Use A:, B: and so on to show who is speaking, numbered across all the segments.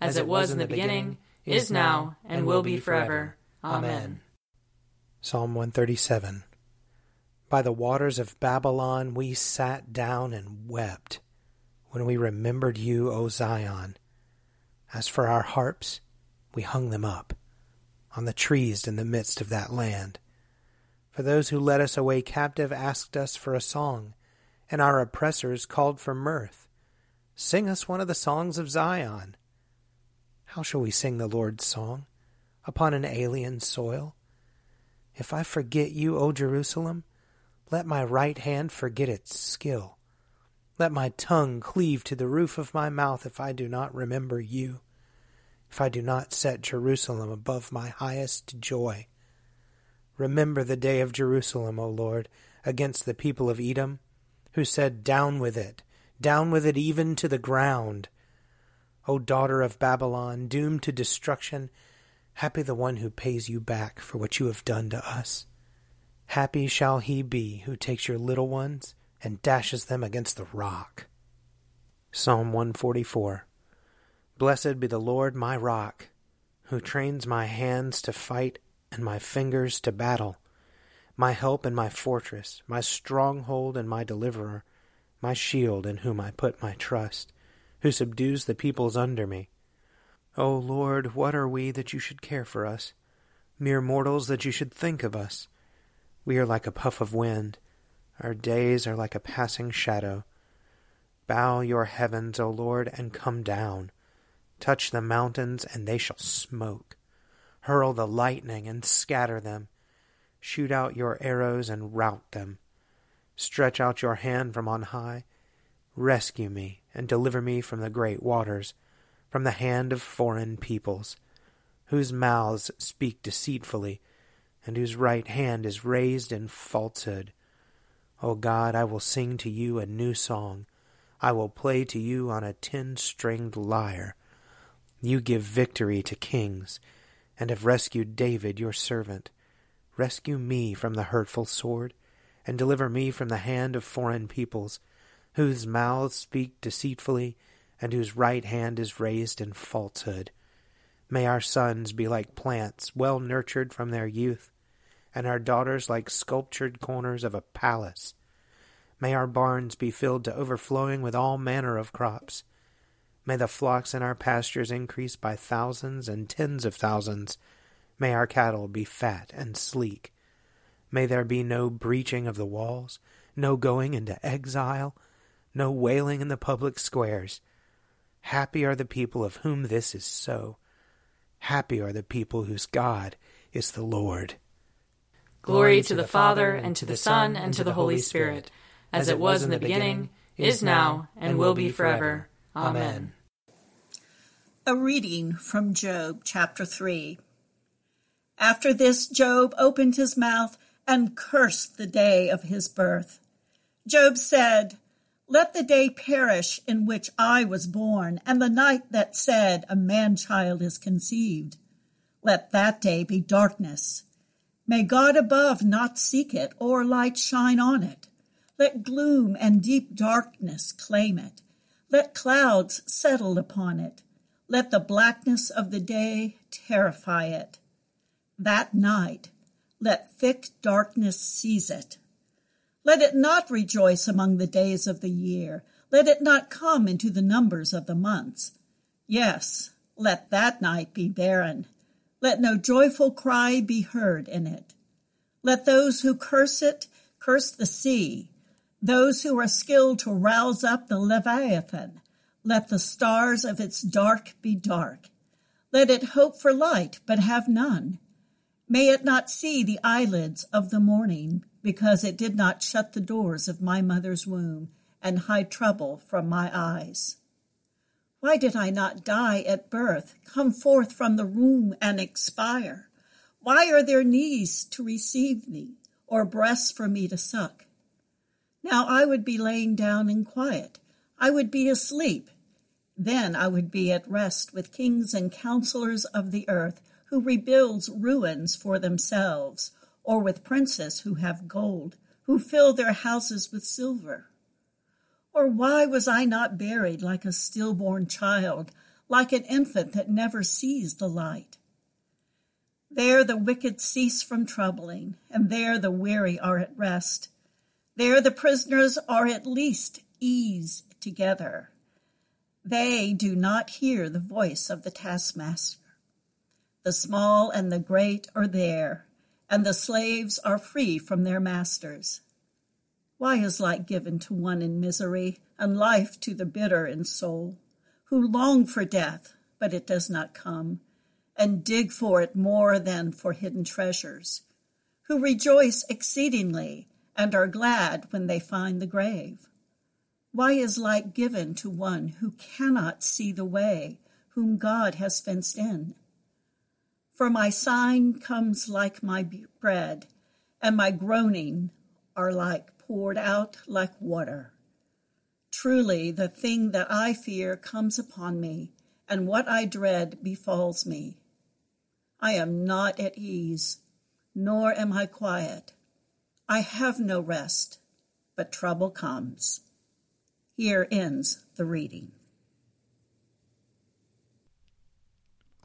A: as it was in the beginning, is now, and will be forever. Amen.
B: Psalm 137 By the waters of Babylon we sat down and wept when we remembered you, O Zion. As for our harps, we hung them up on the trees in the midst of that land. For those who led us away captive asked us for a song, and our oppressors called for mirth. Sing us one of the songs of Zion. How shall we sing the Lord's song upon an alien soil? If I forget you, O Jerusalem, let my right hand forget its skill. Let my tongue cleave to the roof of my mouth if I do not remember you, if I do not set Jerusalem above my highest joy. Remember the day of Jerusalem, O Lord, against the people of Edom, who said, Down with it, down with it even to the ground. O daughter of Babylon, doomed to destruction, Happy the one who pays you back for what you have done to us. Happy shall he be who takes your little ones and dashes them against the rock. Psalm 144 Blessed be the Lord my rock, who trains my hands to fight and my fingers to battle, my help and my fortress, my stronghold and my deliverer, my shield in whom I put my trust, who subdues the peoples under me. O Lord, what are we that you should care for us? Mere mortals that you should think of us. We are like a puff of wind. Our days are like a passing shadow. Bow your heavens, O Lord, and come down. Touch the mountains, and they shall smoke. Hurl the lightning, and scatter them. Shoot out your arrows, and rout them. Stretch out your hand from on high. Rescue me, and deliver me from the great waters from the hand of foreign peoples, whose mouths speak deceitfully, and whose right hand is raised in falsehood. O God, I will sing to you a new song. I will play to you on a ten stringed lyre. You give victory to kings, and have rescued David your servant. Rescue me from the hurtful sword, and deliver me from the hand of foreign peoples, whose mouths speak deceitfully and whose right hand is raised in falsehood. May our sons be like plants well nurtured from their youth, and our daughters like sculptured corners of a palace. May our barns be filled to overflowing with all manner of crops. May the flocks in our pastures increase by thousands and tens of thousands. May our cattle be fat and sleek. May there be no breaching of the walls, no going into exile, no wailing in the public squares. Happy are the people of whom this is so. Happy are the people whose God is the Lord.
A: Glory to the Father, and to the Son, and to the Holy Spirit, as it was in the beginning, is now, and will be forever. Amen.
C: A reading from Job chapter 3. After this, Job opened his mouth and cursed the day of his birth. Job said, Let the day perish in which I was born, and the night that said, A man child is conceived. Let that day be darkness. May God above not seek it, or light shine on it. Let gloom and deep darkness claim it. Let clouds settle upon it. Let the blackness of the day terrify it. That night, let thick darkness seize it. Let it not rejoice among the days of the year. Let it not come into the numbers of the months. Yes, let that night be barren. Let no joyful cry be heard in it. Let those who curse it curse the sea. Those who are skilled to rouse up the Leviathan. Let the stars of its dark be dark. Let it hope for light, but have none. May it not see the eyelids of the morning, because it did not shut the doors of my mother's womb and hide trouble from my eyes. Why did I not die at birth, come forth from the womb and expire? Why are there knees to receive me, or breasts for me to suck? Now I would be laying down in quiet. I would be asleep. Then I would be at rest with kings and counselors of the earth who rebuilds ruins for themselves, or with princes who have gold, who fill their houses with silver? Or why was I not buried like a stillborn child, like an infant that never sees the light? There the wicked cease from troubling, and there the weary are at rest. There the prisoners are at least ease together. They do not hear the voice of the taskmaster. The small and the great are there, and the slaves are free from their masters. Why is light given to one in misery, and life to the bitter in soul, who long for death, but it does not come, and dig for it more than for hidden treasures, who rejoice exceedingly and are glad when they find the grave? Why is light given to one who cannot see the way, whom God has fenced in? For my sign comes like my bread, and my groaning are like poured out like water. Truly, the thing that I fear comes upon me, and what I dread befalls me. I am not at ease, nor am I quiet. I have no rest, but trouble comes. Here ends the reading.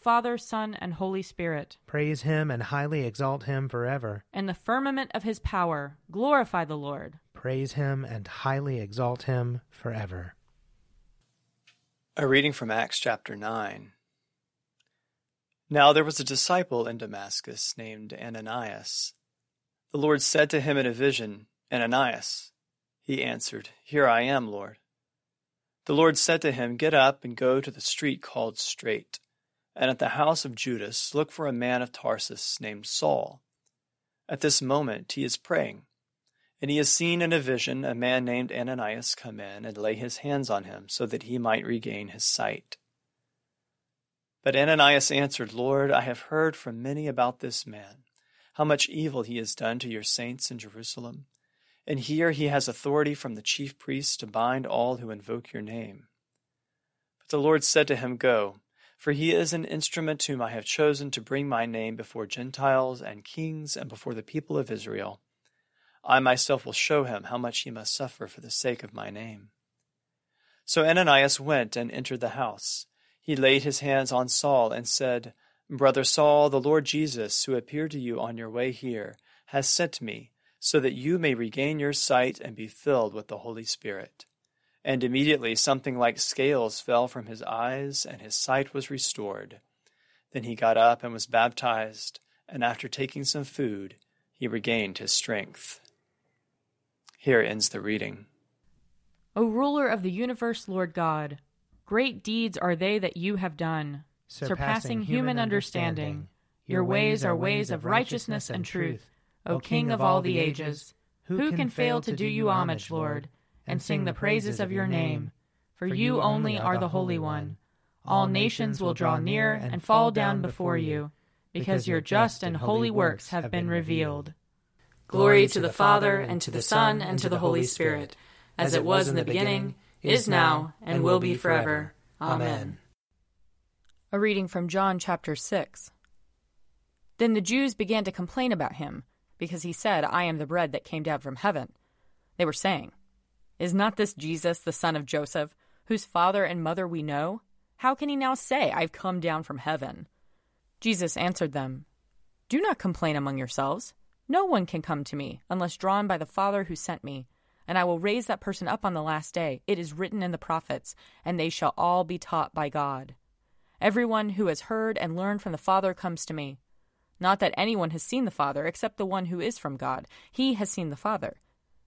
A: Father, Son, and Holy Spirit.
B: Praise him and highly exalt him forever.
A: In the firmament of his power, glorify the Lord.
B: Praise him and highly exalt him forever.
D: A reading from Acts chapter 9. Now there was a disciple in Damascus named Ananias. The Lord said to him in a vision, Ananias. He answered, Here I am, Lord. The Lord said to him, Get up and go to the street called Straight, and at the house of Judas look for a man of Tarsus named Saul. At this moment he is praying, and he has seen in a vision a man named Ananias come in and lay his hands on him so that he might regain his sight. But Ananias answered, Lord, I have heard from many about this man, how much evil he has done to your saints in Jerusalem and here he has authority from the chief priests to bind all who invoke your name. But the Lord said to him, Go, for he is an instrument whom I have chosen to bring my name before Gentiles and kings and before the people of Israel. I myself will show him how much he must suffer for the sake of my name. So Ananias went and entered the house. He laid his hands on Saul and said, Brother Saul, the Lord Jesus, who appeared to you on your way here, has sent me so that you may regain your sight and be filled with the Holy Spirit. And immediately something like scales fell from his eyes, and his sight was restored. Then he got up and was baptized, and after taking some food, he regained his strength. Here ends the reading.
A: O ruler of the universe, Lord God, great deeds are they that you have done, surpassing, surpassing human understanding. Your ways are ways of righteousness and truth. O King of all the ages. Who can fail to do you homage, Lord, and sing the praises of your name? For you only are the Holy One. All nations will draw near and fall down before you, because your just and holy works have been revealed.
E: Glory to the Father, and to the Son, and to the Holy Spirit, as it was in the beginning, is now, and will be forever. Amen.
A: A reading from John chapter 6. Then the Jews began to complain about him because he said, I am the bread that came down from heaven. They were saying, Is not this Jesus, the son of Joseph, whose father and mother we know? How can he now say, I've come down from heaven? Jesus answered them, Do not complain among yourselves. No one can come to me unless drawn by the Father who sent me, and I will raise that person up on the last day. It is written in the prophets, and they shall all be taught by God. Everyone who has heard and learned from the Father comes to me. Not that anyone has seen the Father except the one who is from God. He has seen the Father.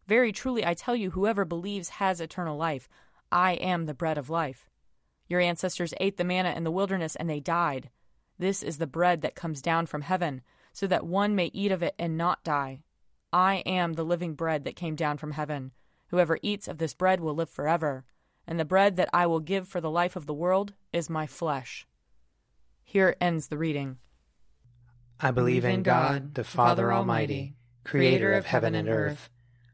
A: Very truly I tell you, whoever believes has eternal life. I am the bread of life. Your ancestors ate the manna in the wilderness and they died. This is the bread that comes down from heaven, so that one may eat of it and not die. I am the living bread that came down from heaven. Whoever eats of this bread will live forever, and the bread that I will give for the life of the world is my flesh. Here ends the reading.
B: I believe in God, the Father Almighty, creator of heaven and earth.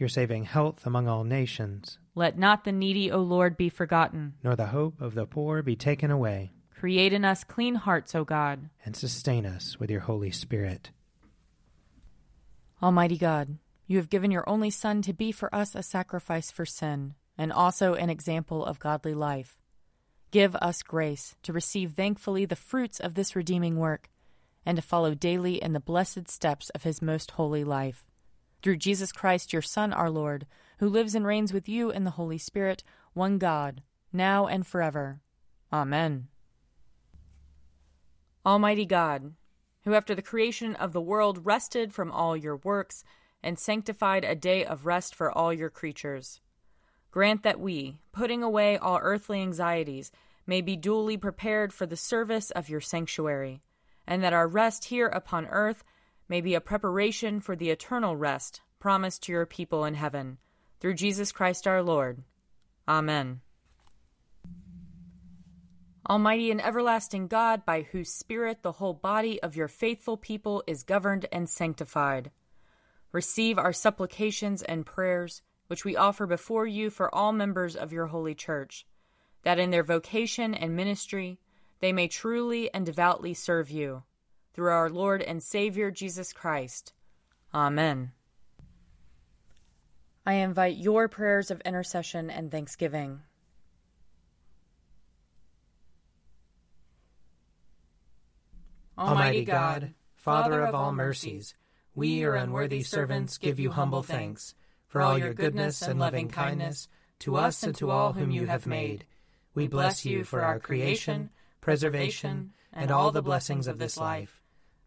B: Your saving health among all nations.
A: Let not the needy, O Lord, be forgotten,
B: nor the hope of the poor be taken away.
A: Create in us clean hearts, O God,
B: and sustain us with your Holy Spirit.
A: Almighty God, you have given your only Son to be for us a sacrifice for sin, and also an example of godly life. Give us grace to receive thankfully the fruits of this redeeming work, and to follow daily in the blessed steps of his most holy life. Through Jesus Christ, your Son, our Lord, who lives and reigns with you in the Holy Spirit, one God, now and forever. Amen. Almighty God, who after the creation of the world rested from all your works and sanctified a day of rest for all your creatures. Grant that we, putting away all earthly anxieties, may be duly prepared for the service of your sanctuary, and that our rest here upon earth may be a preparation for the eternal rest promised to your people in heaven, through Jesus Christ our Lord. Amen. Almighty and everlasting God, by whose Spirit the whole body of your faithful people is governed and sanctified, receive our supplications and prayers, which we offer before you for all members of your holy church, that in their vocation and ministry they may truly and devoutly serve you. Through our Lord and Savior Jesus Christ. Amen. I invite your prayers of intercession and thanksgiving.
B: Almighty God, Father of all mercies, we, your unworthy servants, give you humble thanks for all your goodness and loving kindness to us and to all whom you have made. We bless you for our creation, preservation, and all the blessings of this life,